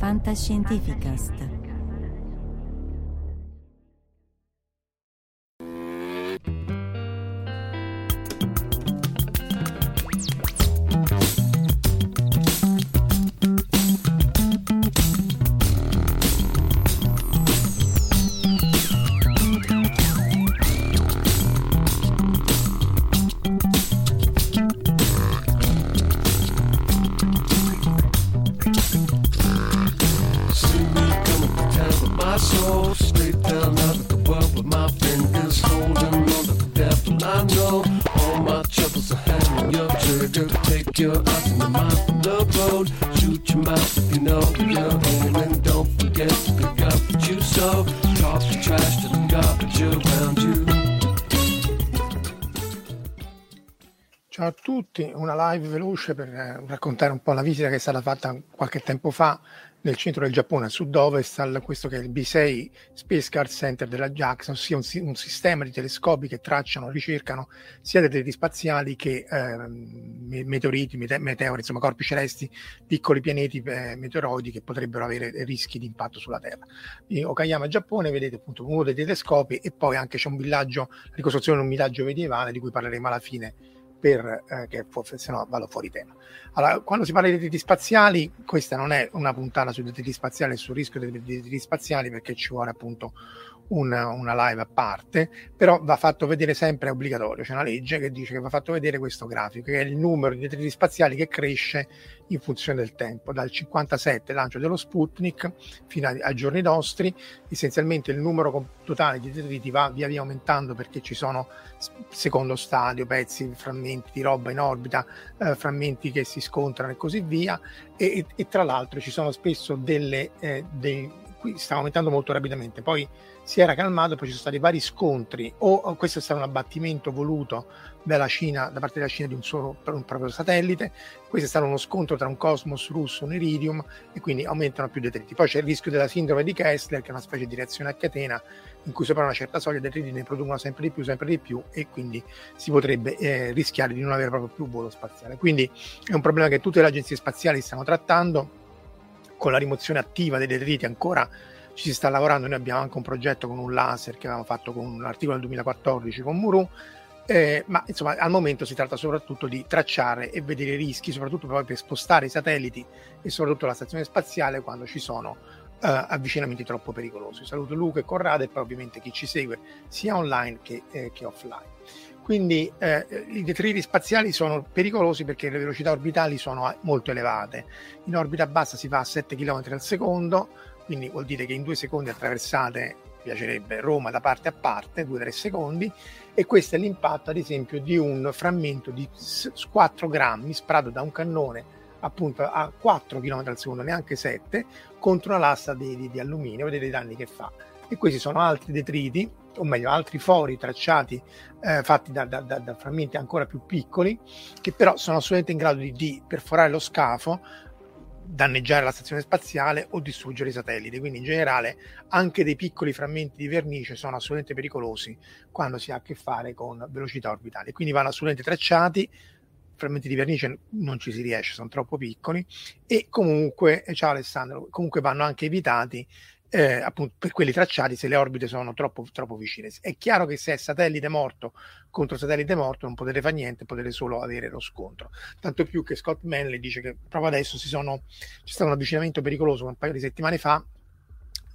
Fantascientificast. Live veloce per eh, raccontare un po' la visita che è stata fatta qualche tempo fa nel centro del Giappone, a sud-ovest, al, questo che è il B6 Space Card Center della JAXA, ossia un, un sistema di telescopi che tracciano, ricercano sia detriti spaziali che eh, me- meteoriti, mete- meteori, insomma corpi celesti, piccoli pianeti eh, meteoroidi che potrebbero avere rischi di impatto sulla Terra. In Okayama, Giappone, vedete appunto uno dei telescopi e poi anche c'è un villaggio, ricostruzione di un villaggio medievale di cui parleremo alla fine per eh, che se no vado fuori tema. Allora, quando si parla di detriti spaziali, questa non è una puntata sui detriti spaziali sul rischio dei detriti spaziali perché ci vuole appunto una, una live a parte, però va fatto vedere sempre, è obbligatorio, c'è una legge che dice che va fatto vedere questo grafico, che è il numero di detriti spaziali che cresce in funzione del tempo, dal 57 lancio dello Sputnik fino ai, ai giorni nostri, essenzialmente il numero totale di detriti va via via aumentando perché ci sono secondo stadio, pezzi, frammenti di roba in orbita, eh, frammenti che si scontrano e così via, e, e- e tra l'altro ci sono spesso delle... Eh, dei, qui sta aumentando molto rapidamente, poi si era calmato, poi ci sono stati vari scontri, o, questo è stato un abbattimento voluto dalla Cina, da parte della Cina di un solo un proprio satellite, questo è stato uno scontro tra un Cosmos russo e un Iridium e quindi aumentano più detriti. Poi c'è il rischio della sindrome di Kessler, che è una specie di reazione a catena in cui sopra una certa soglia i detriti ne producono sempre di più, sempre di più e quindi si potrebbe eh, rischiare di non avere proprio più volo spaziale. Quindi è un problema che tutte le agenzie spaziali stanno trattando con la rimozione attiva dei detriti ancora ci si sta lavorando, noi abbiamo anche un progetto con un laser che avevamo fatto con un articolo del 2014 con Muru, eh, ma insomma al momento si tratta soprattutto di tracciare e vedere i rischi, soprattutto proprio per spostare i satelliti e soprattutto la stazione spaziale quando ci sono eh, avvicinamenti troppo pericolosi. Saluto Luca e Corrado e poi ovviamente chi ci segue sia online che, eh, che offline. Quindi eh, i detriti spaziali sono pericolosi perché le velocità orbitali sono molto elevate. In orbita bassa si va a 7 km al secondo, quindi vuol dire che in due secondi attraversate piacerebbe Roma da parte a parte, 2-3 secondi, e questo è l'impatto ad esempio di un frammento di 4 grammi sparato da un cannone appunto a 4 km al secondo, neanche 7, contro una lassa di, di, di alluminio, vedete i danni che fa. E questi sono altri detriti, o meglio altri fori tracciati eh, fatti da, da, da, da, frammenti ancora più piccoli, che però sono assolutamente in grado di, di perforare lo scafo, danneggiare la stazione spaziale o distruggere i satelliti. Quindi in generale anche dei piccoli frammenti di vernice sono assolutamente pericolosi quando si ha a che fare con velocità orbitali. Quindi vanno assolutamente tracciati, frammenti di vernice non ci si riesce, sono troppo piccoli e comunque, ciao Alessandro, comunque vanno anche evitati eh, appunto per quelli tracciati se le orbite sono troppo, troppo vicine. È chiaro che se è satellite morto contro satellite morto non potete fare niente, potete solo avere lo scontro. Tanto più che Scott Manley dice che proprio adesso sono, c'è stato un avvicinamento pericoloso un paio di settimane fa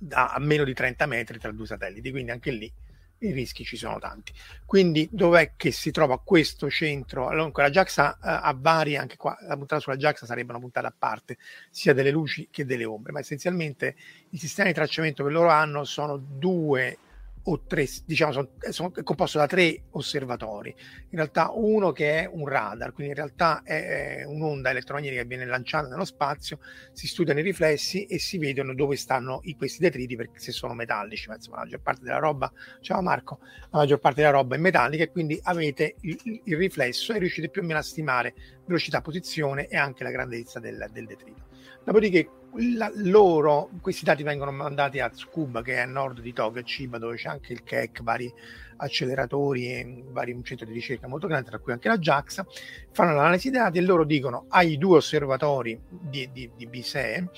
a meno di 30 metri tra due satelliti, quindi anche lì i rischi ci sono tanti. Quindi dov'è che si trova questo centro? Allora, la JAXA uh, ha vari, anche qua la puntata sulla JAXA sarebbe una puntata a parte, sia delle luci che delle ombre, ma essenzialmente i sistemi di tracciamento che loro hanno sono due o tre, diciamo, sono, sono, è composto da tre osservatori. In realtà uno che è un radar, quindi in realtà è, è un'onda elettromagnetica che viene lanciata nello spazio, si studiano i riflessi e si vedono dove stanno i, questi detriti perché se sono metallici, ma insomma la maggior parte della roba, ciao Marco, la maggior parte della roba è metallica e quindi avete il, il riflesso e riuscite più o meno a stimare velocità, posizione e anche la grandezza del, del detrito. Dopodiché la, loro, questi dati vengono mandati a Tsukuba che è a nord di Tokyo, Chiba dove c'è anche il KEC, vari acceleratori e vari, un centro di ricerca molto grande, tra cui anche la JAXA, fanno l'analisi dei dati e loro dicono ai due osservatori di, di, di BSE,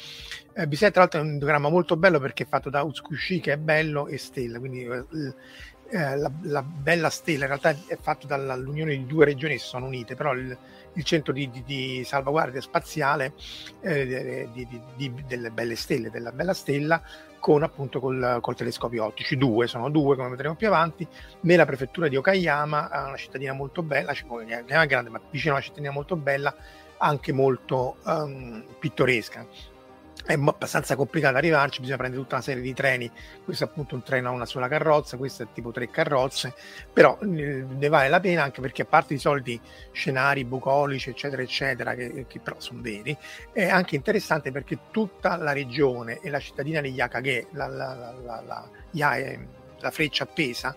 eh, BSE tra l'altro è un diagramma molto bello perché è fatto da Utsukushi che è bello e stella, quindi eh, eh, la, la, bella stella in realtà è fatto dall'unione di due regioni che si sono unite, però il, il centro di, di, di salvaguardia spaziale eh, di, delle belle stelle, della bella stella, con appunto col, col telescopio ottici. Due, sono due, come vedremo più avanti, nella prefettura di Okayama, una cittadina molto bella, non è grande, ma vicino a una cittadina molto bella, anche molto um, pittoresca è abbastanza complicato arrivarci, bisogna prendere tutta una serie di treni, questo appunto un treno a una sola carrozza, questo è tipo tre carrozze, però ne vale la pena anche perché a parte i soliti scenari bucolici eccetera eccetera che, che però sono veri, è anche interessante perché tutta la regione e la cittadina di la, la, la, la, la freccia appesa,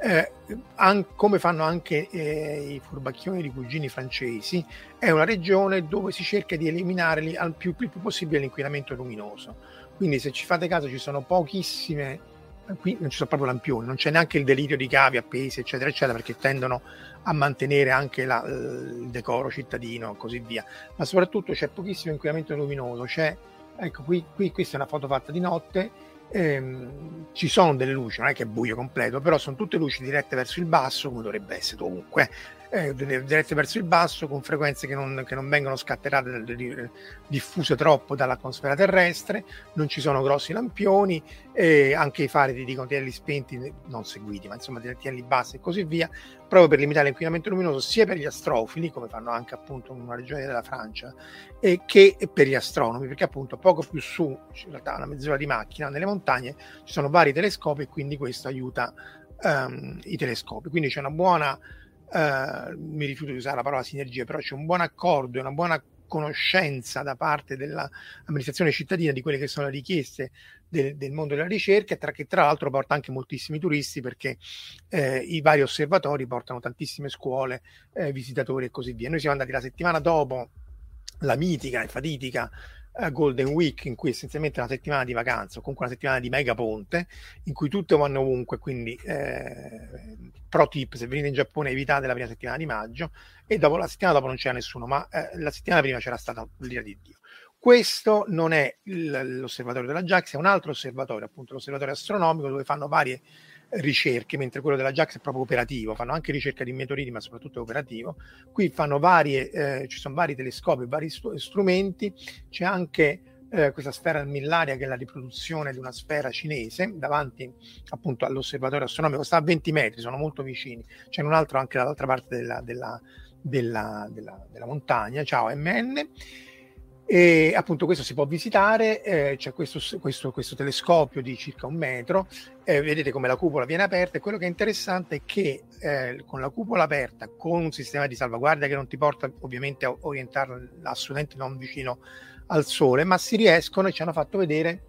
eh, an- come fanno anche eh, i furbacchioni di cugini francesi, è una regione dove si cerca di eliminare li- al più, più, possibile l'inquinamento luminoso. Quindi se ci fate caso ci sono pochissime, qui non ci sono proprio lampioni, non c'è neanche il delirio di cavi appesi, eccetera, eccetera, perché tendono a mantenere anche la, il decoro cittadino e così via. Ma soprattutto c'è pochissimo inquinamento luminoso, c'è, ecco qui, qui questa è una foto fatta di notte, ehm, ci sono delle luci, non è che è buio completo, però sono tutte luci dirette verso il basso, come dovrebbe essere ovunque, eh, dirette verso il basso con frequenze che non, che non vengono scatterate, diffuse troppo dall'atmosfera terrestre, non ci sono grossi lampioni, eh, anche i fari ti dicono tienili spenti, non seguiti, ma insomma tienili bassi e così via, proprio per limitare l'inquinamento luminoso sia per gli astrofili, come fanno anche appunto in una regione della Francia, eh, che per gli astronomi, perché appunto poco più su, in realtà una mezz'ora di macchina, nelle montagne ci sono vari telescopi e quindi questo aiuta um, i telescopi. Quindi c'è una buona eh, mi rifiuto di usare la parola sinergia, però c'è un buon accordo e una buona conoscenza da parte dell'amministrazione cittadina di quelle che sono le richieste del, del mondo della ricerca, tra, che tra l'altro porta anche moltissimi turisti perché eh, i vari osservatori portano tantissime scuole, eh, visitatori e così via. Noi siamo andati la settimana dopo la mitica e fatidica Golden Week in cui essenzialmente è una settimana di vacanza o comunque una settimana di mega ponte in cui tutte vanno ovunque quindi eh, pro tip se venite in Giappone evitate la prima settimana di maggio e dopo la settimana dopo non c'era nessuno ma eh, la settimana prima c'era stata l'ira di Dio. Questo non è l'osservatorio della JAX è un altro osservatorio appunto l'osservatorio astronomico dove fanno varie ricerche, mentre quello della JAX è proprio operativo, fanno anche ricerca di meteoriti, ma soprattutto è operativo. Qui fanno varie, eh, ci sono vari telescopi, vari st- strumenti, c'è anche eh, questa sfera millaria che è la riproduzione di una sfera cinese davanti appunto all'osservatorio astronomico, sta a 20 metri, sono molto vicini. C'è un altro anche dall'altra parte della, della, della, della montagna, ciao MN e appunto questo si può visitare, eh, c'è questo, questo, questo, telescopio di circa un metro, eh, vedete come la cupola viene aperta e quello che è interessante è che eh, con la cupola aperta, con un sistema di salvaguardia che non ti porta ovviamente a orientarla assolutamente non vicino al Sole, ma si riescono e ci hanno fatto vedere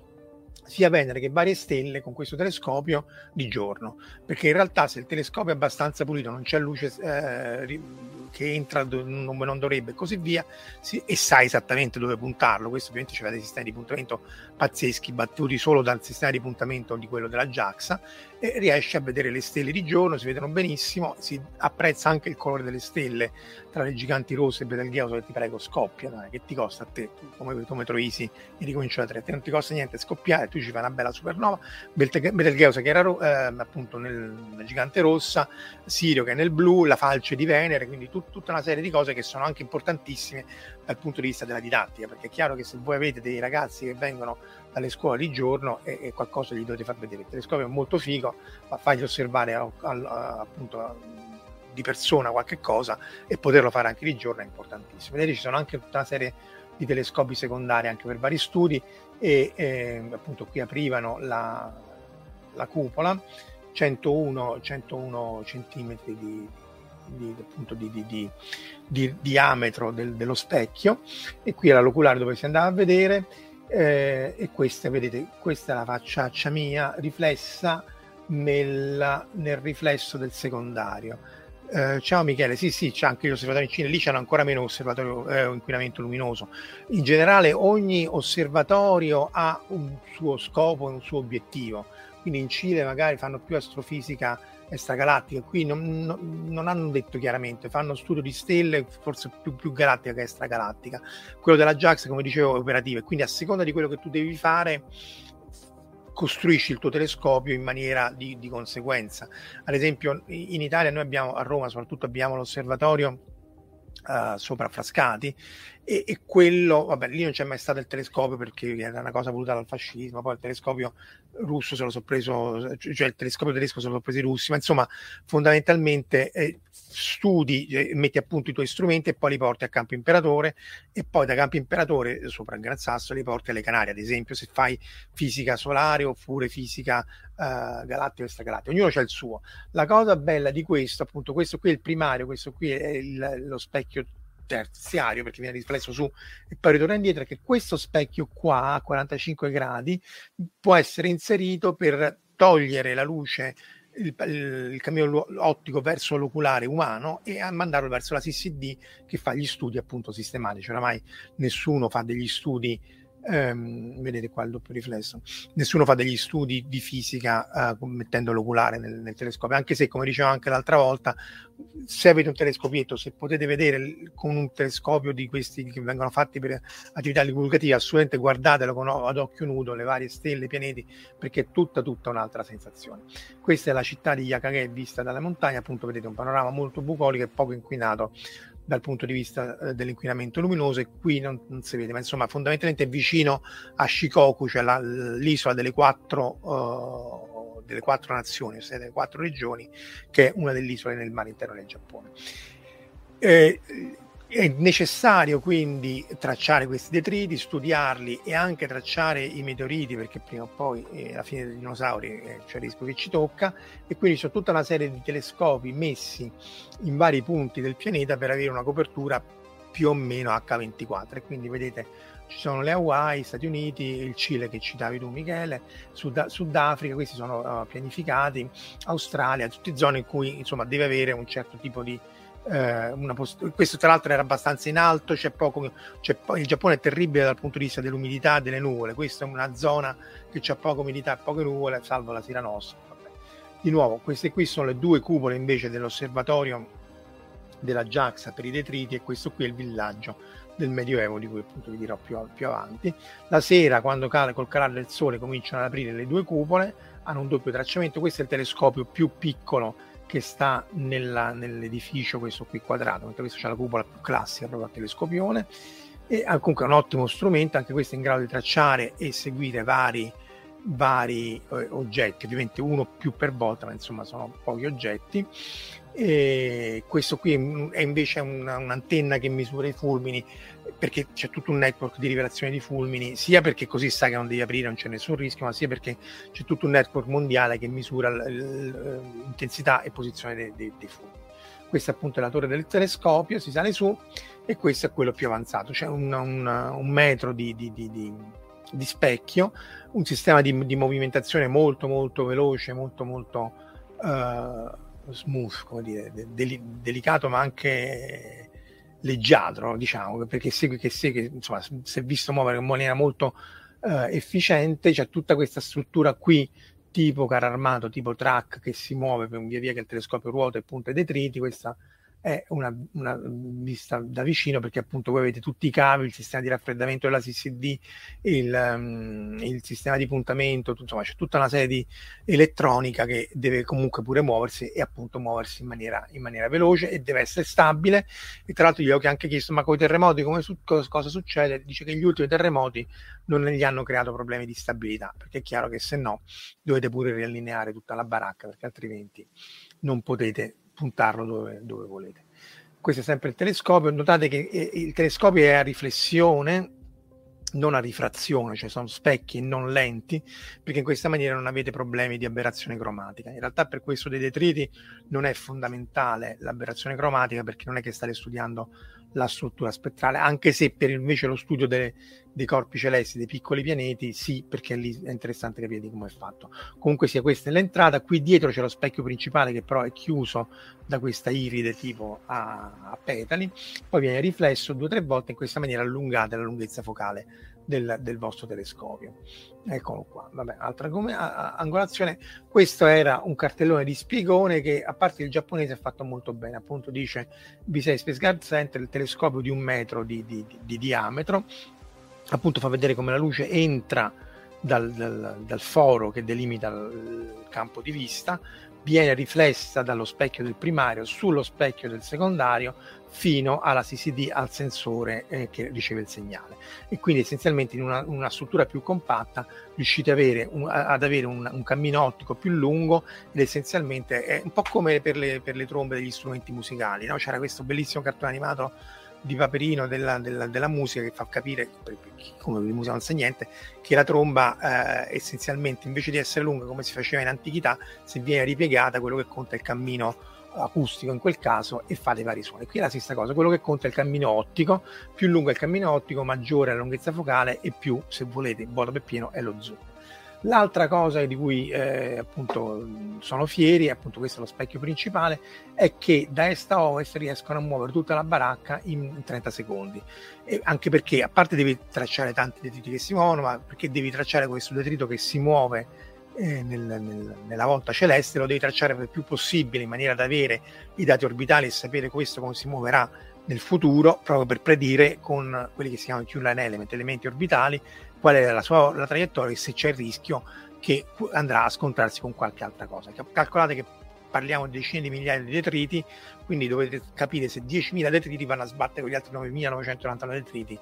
sia Venere che varie stelle con questo telescopio di giorno, perché in realtà se il telescopio è abbastanza pulito, non c'è luce eh, che entra dove non dovrebbe e così via, si, e sai esattamente dove puntarlo, questo ovviamente c'è dei sistemi di puntamento pazzeschi, battuti solo dal sistema di puntamento di quello della JAXA, e riesce a vedere le stelle di giorno, si vedono benissimo, si apprezza anche il colore delle stelle tra le giganti rosse e Betelgeuse che ti prego scoppia, dai, che ti costa a te, come, come Troisi e ricomincio da tre, non ti costa niente scoppiare, tu ci fai una bella supernova, Betelgeuse che era ro- eh, appunto nel, gigante rossa, Sirio che è nel blu, la falce di Venere, quindi tut- tutta una serie di cose che sono anche importantissime dal punto di vista della didattica, perché è chiaro che se voi avete dei ragazzi che vengono dalle scuole di giorno e, qualcosa gli dovete far vedere. Il telescopio è molto figo, ma fagli osservare a, a, appunto di persona qualche cosa e poterlo fare anche di giorno è importantissimo. Vedete, ci sono anche tutta una serie di telescopi secondari anche per vari studi e eh, appunto qui aprivano la, la cupola 101, 101 centimetri di, di, appunto di, di, di, di diametro del, dello specchio e qui era l'oculare dove si andava a vedere eh, e questa vedete questa è la facciaccia mia riflessa nel, nel riflesso del secondario. Eh, ciao Michele, sì sì c'è anche gli osservatori in Cina, lì c'hanno ancora meno osservatorio eh, inquinamento luminoso. In generale ogni osservatorio ha un suo scopo e un suo obiettivo. Quindi in Cile magari fanno più astrofisica extragalattica, qui non, non, non, hanno detto chiaramente, fanno studio di stelle forse più, più galattica che extragalattica. Quello della JAX, come dicevo, è operativo e quindi a seconda di quello che tu devi fare costruisci il tuo telescopio in maniera di, di conseguenza. Ad esempio in Italia noi abbiamo, a Roma soprattutto abbiamo l'osservatorio uh, sopra Frascati e, e, quello, vabbè, lì non c'è mai stato il telescopio perché era una cosa voluta dal fascismo, poi il telescopio russo se lo so preso, cioè il telescopio tedesco se lo sono presi i russi, ma insomma fondamentalmente eh, studi, eh, metti a punto i tuoi strumenti e poi li porti a Campo Imperatore e poi da Campo Imperatore sopra il Gran Sasso li porti alle Canarie, ad esempio se fai fisica solare oppure fisica uh, galattica o extragalattica, ognuno c'ha il suo. La cosa bella di questo, appunto, questo qui è il primario, questo qui è il, lo specchio terziario perché viene riflesso su e poi ritorna indietro, è che questo specchio qua a 45 gradi può essere inserito per togliere la luce il, il, cammino ottico verso l'oculare umano e a mandarlo verso la CCD che fa gli studi appunto sistematici. Oramai nessuno fa degli studi ehm, vedete qua il doppio riflesso, nessuno fa degli studi di fisica eh, mettendo l'oculare nel, nel, telescopio, anche se come dicevo anche l'altra volta, se avete un telescopietto, se potete vedere con un telescopio di questi che vengono fatti per attività divulgative, assolutamente guardatelo con, ad occhio nudo, le varie stelle, i pianeti, perché è tutta tutta un'altra sensazione. Questa è la città di Yakage vista dalla montagna, appunto vedete un panorama molto bucolico e poco inquinato dal punto di vista eh, dell'inquinamento luminoso e qui non, non, si vede, ma insomma fondamentalmente è vicino a Shikoku, cioè la, l'isola delle quattro, uh, delle quattro nazioni, cioè delle quattro regioni, che è una delle isole nel mare interno del Giappone. Eh, è necessario quindi tracciare questi detriti, studiarli e anche tracciare i meteoriti perché prima o poi eh, alla fine dei dinosauri eh, c'è il rischio che ci tocca. E quindi c'è tutta una serie di telescopi messi in vari punti del pianeta per avere una copertura più o meno H24 e quindi vedete ci sono le Hawaii, Stati Uniti, il Cile che citavi tu Michele, Sud- Sudafrica, questi sono uh, pianificati, Australia, tutte zone in cui insomma deve avere un certo tipo di eh, post- questo tra l'altro era abbastanza in alto, c'è poco, c'è po- il Giappone è terribile dal punto di vista dell'umidità e delle nuvole, questa è una zona che ha poca umidità e poche nuvole, salvo la Sira Nostra. Di nuovo, queste qui sono le due cupole invece dell'osservatorio della JAXA per i detriti e questo qui è il villaggio del Medioevo di cui appunto vi dirò più, più avanti. La sera, quando cade col calare del sole, cominciano ad aprire le due cupole, hanno un doppio tracciamento, questo è il telescopio più piccolo che sta nella, nell'edificio, questo qui quadrato, mentre questo c'è la cupola più classica, proprio a telescopione, e ha comunque un ottimo strumento, anche questo in grado di tracciare e seguire vari, vari eh, oggetti, ovviamente uno più per volta, ma insomma sono pochi oggetti. E questo qui è invece una, un'antenna che misura i fulmini perché c'è tutto un network di rivelazione di fulmini, sia perché così sai che non devi aprire, non c'è nessun rischio, ma sia perché c'è tutto un network mondiale che misura l'intensità e posizione dei, dei, dei fulmini. Questa appunto è la torre del telescopio, si sale su e questo è quello più avanzato, c'è un, un, un metro di, di, di, di, specchio, un sistema di, movimentazione molto molto veloce, molto molto uh, smooth, come dire, de, delicato ma anche leggiadro, diciamo, perché segue che segue, insomma, si è visto muovere in maniera molto uh, efficiente, c'è tutta questa struttura qui tipo carro armato, tipo track che si muove per via via che il telescopio ruota e punta i detriti, questa è una, una, vista da vicino perché appunto voi avete tutti i cavi, il sistema di raffreddamento della CCD, il, um, il sistema di puntamento, tutto, insomma c'è tutta una serie di elettronica che deve comunque pure muoversi e appunto muoversi in maniera, in maniera veloce e deve essere stabile e tra l'altro gli ho anche chiesto ma con i terremoti come su, cosa succede? Dice che gli ultimi terremoti non gli hanno creato problemi di stabilità perché è chiaro che se no dovete pure riallineare tutta la baracca perché altrimenti non potete puntarlo dove, dove volete. Questo è sempre il telescopio. Notate che eh, il telescopio è a riflessione non a rifrazione, cioè sono specchi non lenti, perché in questa maniera non avete problemi di aberrazione cromatica. In realtà per questo dei detriti non è fondamentale l'aberrazione cromatica perché non è che state studiando la struttura spettrale, anche se per invece lo studio delle, dei corpi celesti, dei piccoli pianeti, sì, perché lì è interessante capire di come è fatto. Comunque sia questa è l'entrata, qui dietro c'è lo specchio principale che però è chiuso da questa iride tipo a, a petali, poi viene riflesso due o tre volte in questa maniera allungate la lunghezza focale del, del, vostro telescopio. Eccolo qua, vabbè, altra come, a, angolazione. Questo era un cartellone di spiegone che, a parte il giapponese, è fatto molto bene. Appunto, dice V6 Space Guard Center, il telescopio di un metro di, di, di, di diametro. Appunto, fa vedere come la luce entra dal, dal, dal foro che delimita il campo di vista, viene riflessa dallo specchio del primario sullo specchio del secondario fino alla CCD al sensore eh, che riceve il segnale e quindi essenzialmente in una, una struttura più compatta riuscite avere un, ad avere un, un, cammino ottico più lungo ed essenzialmente è un po' come per le, per le trombe degli strumenti musicali no? c'era questo bellissimo cartone animato di Paperino della, della, della, musica che fa capire, come di musica non sa niente, che la tromba eh, essenzialmente invece di essere lunga come si faceva in antichità, se viene ripiegata quello che conta è il cammino acustico in quel caso e fa dei vari suoni. Qui è la stessa cosa, quello che conta è il cammino ottico, più lungo è il cammino ottico, maggiore è la lunghezza focale e più, se volete, il modo per pieno è lo zoom. L'altra cosa di cui eh, appunto sono fieri, appunto questo è lo specchio principale, è che da est a ovest riescono a muovere tutta la baracca in 30 secondi. E anche perché, a parte devi tracciare tanti detriti che si muovono, ma perché devi tracciare questo detrito che si muove eh, nel, nel, nella volta celeste, lo devi tracciare per più possibile in maniera da avere i dati orbitali e sapere questo come si muoverà nel futuro, proprio per predire con quelli che si chiamano Q-line element, elementi orbitali, qual è la sua la traiettoria e se c'è il rischio che andrà a scontrarsi con qualche altra cosa. Calcolate che parliamo di decine di migliaia di detriti, quindi dovete capire se 10.000 detriti vanno a sbattere con gli altri 9.999 detriti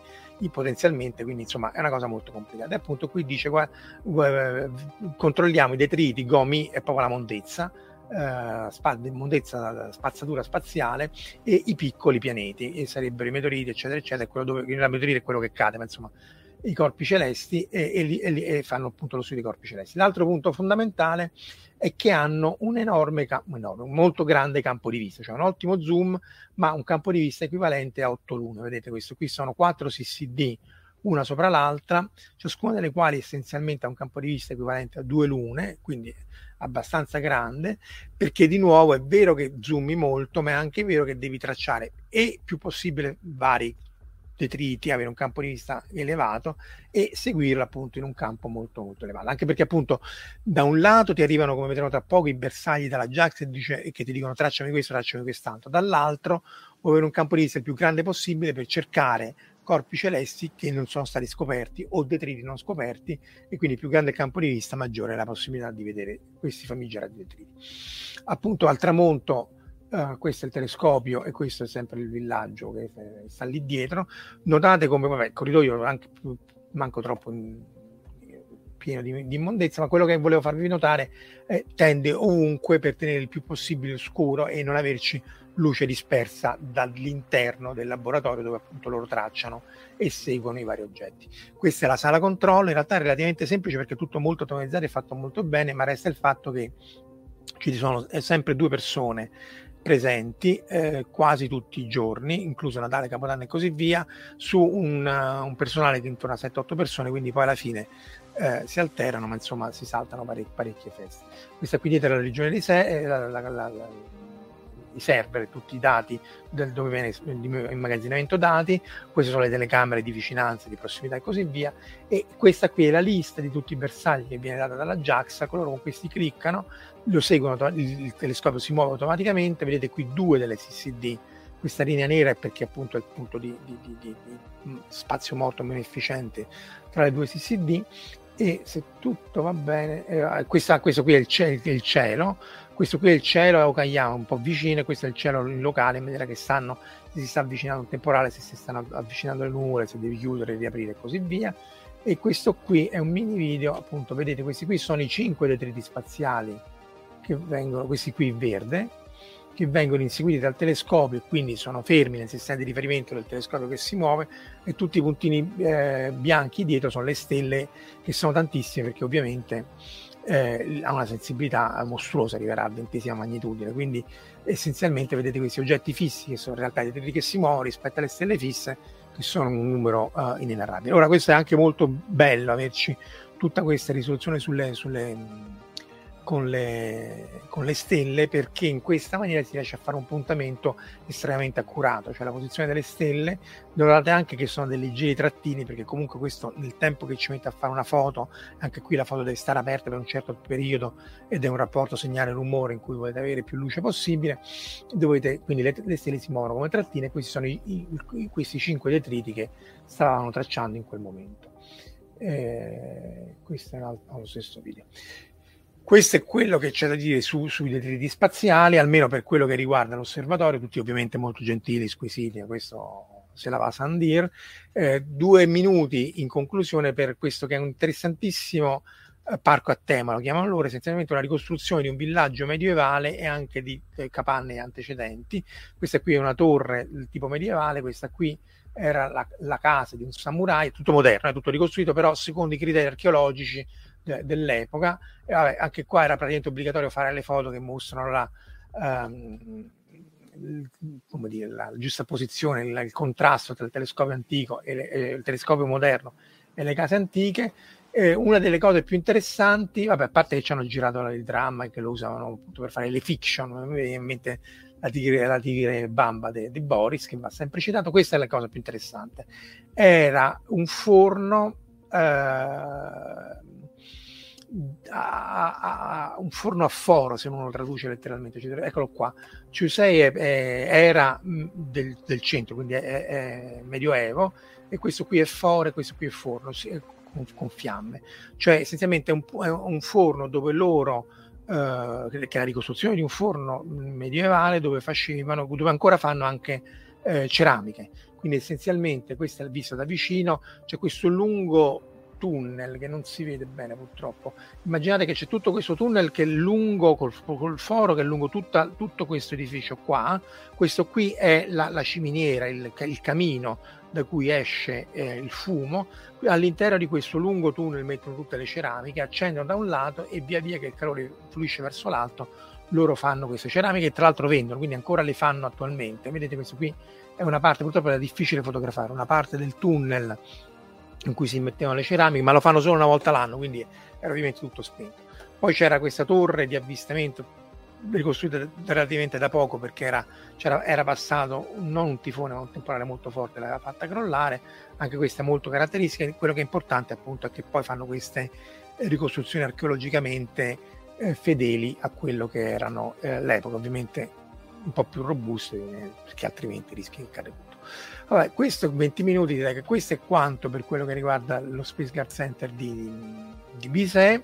potenzialmente, quindi insomma è una cosa molto complicata. E appunto qui dice guarda, controlliamo i detriti, gomi e proprio la mondezza, eh, spazzatura spaziale e i piccoli pianeti, e sarebbero i meteoriti eccetera eccetera, quello dove, il meteorite è quello che cade, ma insomma i corpi celesti e, e, e, fanno appunto lo studio dei corpi celesti. L'altro punto fondamentale è che hanno un enorme, enorme, un molto grande campo di vista, cioè un ottimo zoom, ma un campo di vista equivalente a 8 lune. Vedete questo qui sono 4 CCD una sopra l'altra, ciascuna delle quali essenzialmente ha un campo di vista equivalente a due lune, quindi abbastanza grande, perché di nuovo è vero che zoomi molto, ma è anche vero che devi tracciare e più possibile vari detriti, avere un campo di vista elevato e seguirlo appunto in un campo molto molto elevato. Anche perché appunto da un lato ti arrivano, come vedremo tra poco, i bersagli dalla Jax e dice, che ti dicono tracciami questo, tracciami quest'altro, dall'altro vuoi avere un campo di vista il più grande possibile per cercare corpi celesti che non sono stati scoperti o detriti non scoperti e quindi più grande il campo di vista maggiore è la possibilità di vedere questi famigerati detriti. Appunto al tramonto Uh, questo è il telescopio e questo è sempre il villaggio che sta lì dietro. Notate come vabbè, il corridoio anche manco troppo in, pieno di, di, immondezza, ma quello che volevo farvi notare è tende ovunque per tenere il più possibile scuro e non averci luce dispersa dall'interno del laboratorio dove appunto loro tracciano e seguono i vari oggetti. Questa è la sala controllo, in realtà è relativamente semplice perché è tutto molto automatizzato e fatto molto bene, ma resta il fatto che ci sono sempre due persone presenti eh, quasi tutti i giorni, incluso Natale, Capodanno e così via, su un, uh, un personale di intorno a 7-8 persone, quindi poi alla fine eh, si alterano, ma insomma si saltano parecchie, parecchie feste. Questa qui dietro è la regione di sé, eh, la, la, la, i server, tutti i dati del, dove viene immagazzinamento dati, queste sono le telecamere di vicinanza, di prossimità e così via, e questa qui è la lista di tutti i bersagli che viene data dalla JAXA, coloro con questi cliccano, lo seguono, il telescopio si muove automaticamente, vedete qui due delle CCD, questa linea nera è perché appunto è il punto di, di, di, di spazio morto meno efficiente tra le due CCD e se tutto va bene, eh, questa, questo qui è il, cielo, il cielo questo qui è il cielo a Okayama un po' vicino e questo è il cielo in locale in maniera che sanno se si sta avvicinando un temporale se si stanno avvicinando le nuvole se devi chiudere, riaprire e così via. E questo qui è un mini video appunto vedete questi qui sono i cinque detriti spaziali che vengono questi qui in verde che vengono inseguiti dal telescopio e quindi sono fermi nel sistema di riferimento del telescopio che si muove e tutti i puntini eh, bianchi dietro sono le stelle che sono tantissime perché ovviamente eh, ha una sensibilità mostruosa, arriverà a ventesima magnitudine, quindi essenzialmente vedete questi oggetti fissi che sono in realtà i detriti che si muovono rispetto alle stelle fisse che sono un numero uh, inenarrabile. Ora questo è anche molto bello averci tutta questa risoluzione sulle, sulle con le, con le, stelle perché in questa maniera si riesce a fare un puntamento estremamente accurato, cioè la posizione delle stelle, notate anche che sono dei leggeri trattini perché comunque questo nel tempo che ci mette a fare una foto, anche qui la foto deve stare aperta per un certo periodo ed è un rapporto segnale-rumore in cui volete avere più luce possibile, dovete, quindi le, le stelle si muovono come trattine e questi sono i, i, questi cinque detriti che stavano tracciando in quel momento. Eh, questo è lo stesso video. Questo è quello che c'è da dire su, sui detriti spaziali, almeno per quello che riguarda l'osservatorio, tutti ovviamente molto gentili, squisiti, questo se la va a Sandir. Eh, due minuti in conclusione per questo che è un interessantissimo eh, parco a tema, lo chiamano loro, essenzialmente una ricostruzione di un villaggio medievale e anche di eh, capanne antecedenti. Questa qui è una torre del tipo medievale, questa qui era la, la casa di un samurai, tutto moderno, è tutto ricostruito, però secondo i criteri archeologici dell'epoca. E vabbè, anche qua era praticamente obbligatorio fare le foto che mostrano la, um, come dire, la giusta posizione, il, il, contrasto tra il telescopio antico e, le, e, il telescopio moderno e le case antiche. Eh, una delle cose più interessanti, vabbè, a parte che ci hanno girato il dramma e che lo usavano appunto per fare le fiction, mi viene in mente la tigre, la tigre bamba di Boris, che va sempre citato, questa è la cosa più interessante. Era un forno eh, a, a, un forno a foro, se uno lo traduce letteralmente. Cioè, eccolo qua. Ciusei è, è, era del, del, centro, quindi è, è, medioevo, e questo qui è foro e questo qui è forno con, con fiamme. Cioè, essenzialmente è un, un forno dove loro. Uh, che è la ricostruzione di un forno medievale dove facevano, dove ancora fanno anche eh, ceramiche. Quindi essenzialmente questo è visto da vicino, c'è questo lungo tunnel che non si vede bene purtroppo. Immaginate che c'è tutto questo tunnel che è lungo col, col foro, che è lungo tutta, tutto questo edificio qua. Questo qui è la, la ciminiera, il, il, camino da cui esce eh, il fumo. All'interno di questo lungo tunnel mettono tutte le ceramiche, accendono da un lato e via via che il calore fluisce verso l'alto loro fanno queste ceramiche e tra l'altro vendono, quindi ancora le fanno attualmente. Vedete questo qui è una parte, purtroppo è difficile fotografare, una parte del tunnel in cui si mettevano le ceramiche, ma lo fanno solo una volta l'anno, quindi era ovviamente tutto spento. Poi c'era questa torre di avvistamento ricostruita relativamente da poco perché era, era passato non un tifone ma un temporale molto forte l'aveva fatta crollare. Anche questa è molto caratteristica. Quello che è importante appunto è che poi fanno queste ricostruzioni archeologicamente eh, fedeli a quello che erano eh, l'epoca ovviamente un po' più robuste eh, perché altrimenti rischi di cadere Vabbè, questo 20 minuti direi che questo è quanto per quello che riguarda lo Space Guard Center di, di Bise.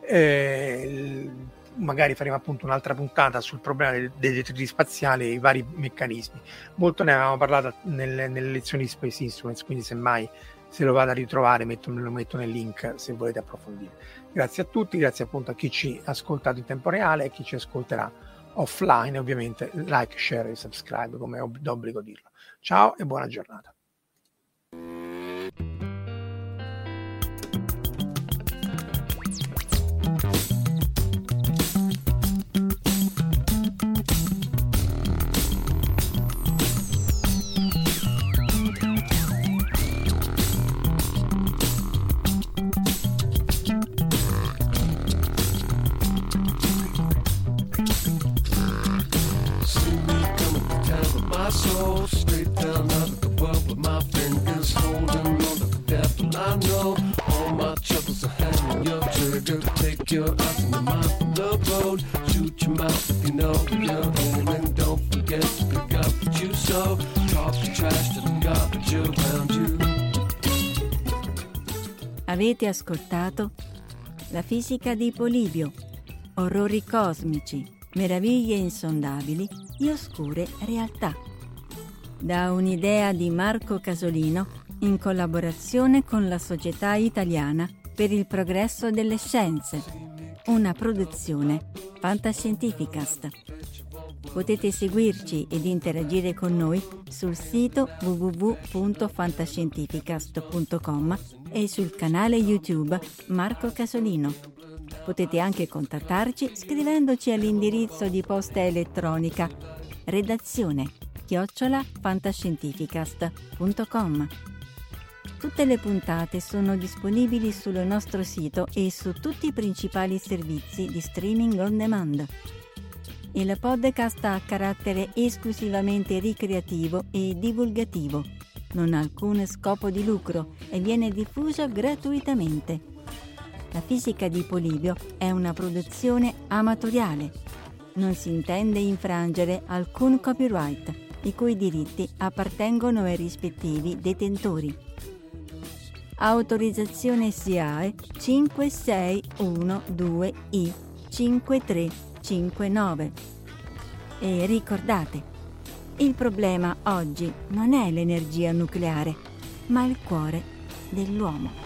Eh, magari faremo appunto un'altra puntata sul problema dei, detriti spaziali e i vari meccanismi. Molto ne avevamo parlato nelle, nelle lezioni di Space Instruments, quindi semmai se lo vado a ritrovare metto, lo metto nel link se volete approfondire. Grazie a tutti, grazie appunto a chi ci ha ascoltato in tempo reale e a chi ci ascolterà offline, ovviamente like, share e subscribe come è d'obbligo dirlo. Ciao e buona giornata. Avete ascoltato La fisica di Polibio, orrori cosmici, meraviglie insondabili e oscure realtà. Da un'idea di Marco Casolino in collaborazione con la Società Italiana per il progresso delle scienze, una produzione fantascientificast. Potete seguirci ed interagire con noi sul sito www.fantascientificast.com e sul canale YouTube Marco Casolino. Potete anche contattarci scrivendoci all'indirizzo di posta elettronica redazione chiocciola fantascientificast.com. Tutte le puntate sono disponibili sul nostro sito e su tutti i principali servizi di streaming on demand. Il podcast ha carattere esclusivamente ricreativo e divulgativo, non ha alcun scopo di lucro e viene diffuso gratuitamente. La fisica di Polibio è una produzione amatoriale. Non si intende infrangere alcun copyright, i cui diritti appartengono ai rispettivi detentori. Autorizzazione SIAE 5612I 5359. E ricordate, il problema oggi non è l'energia nucleare, ma il cuore dell'uomo.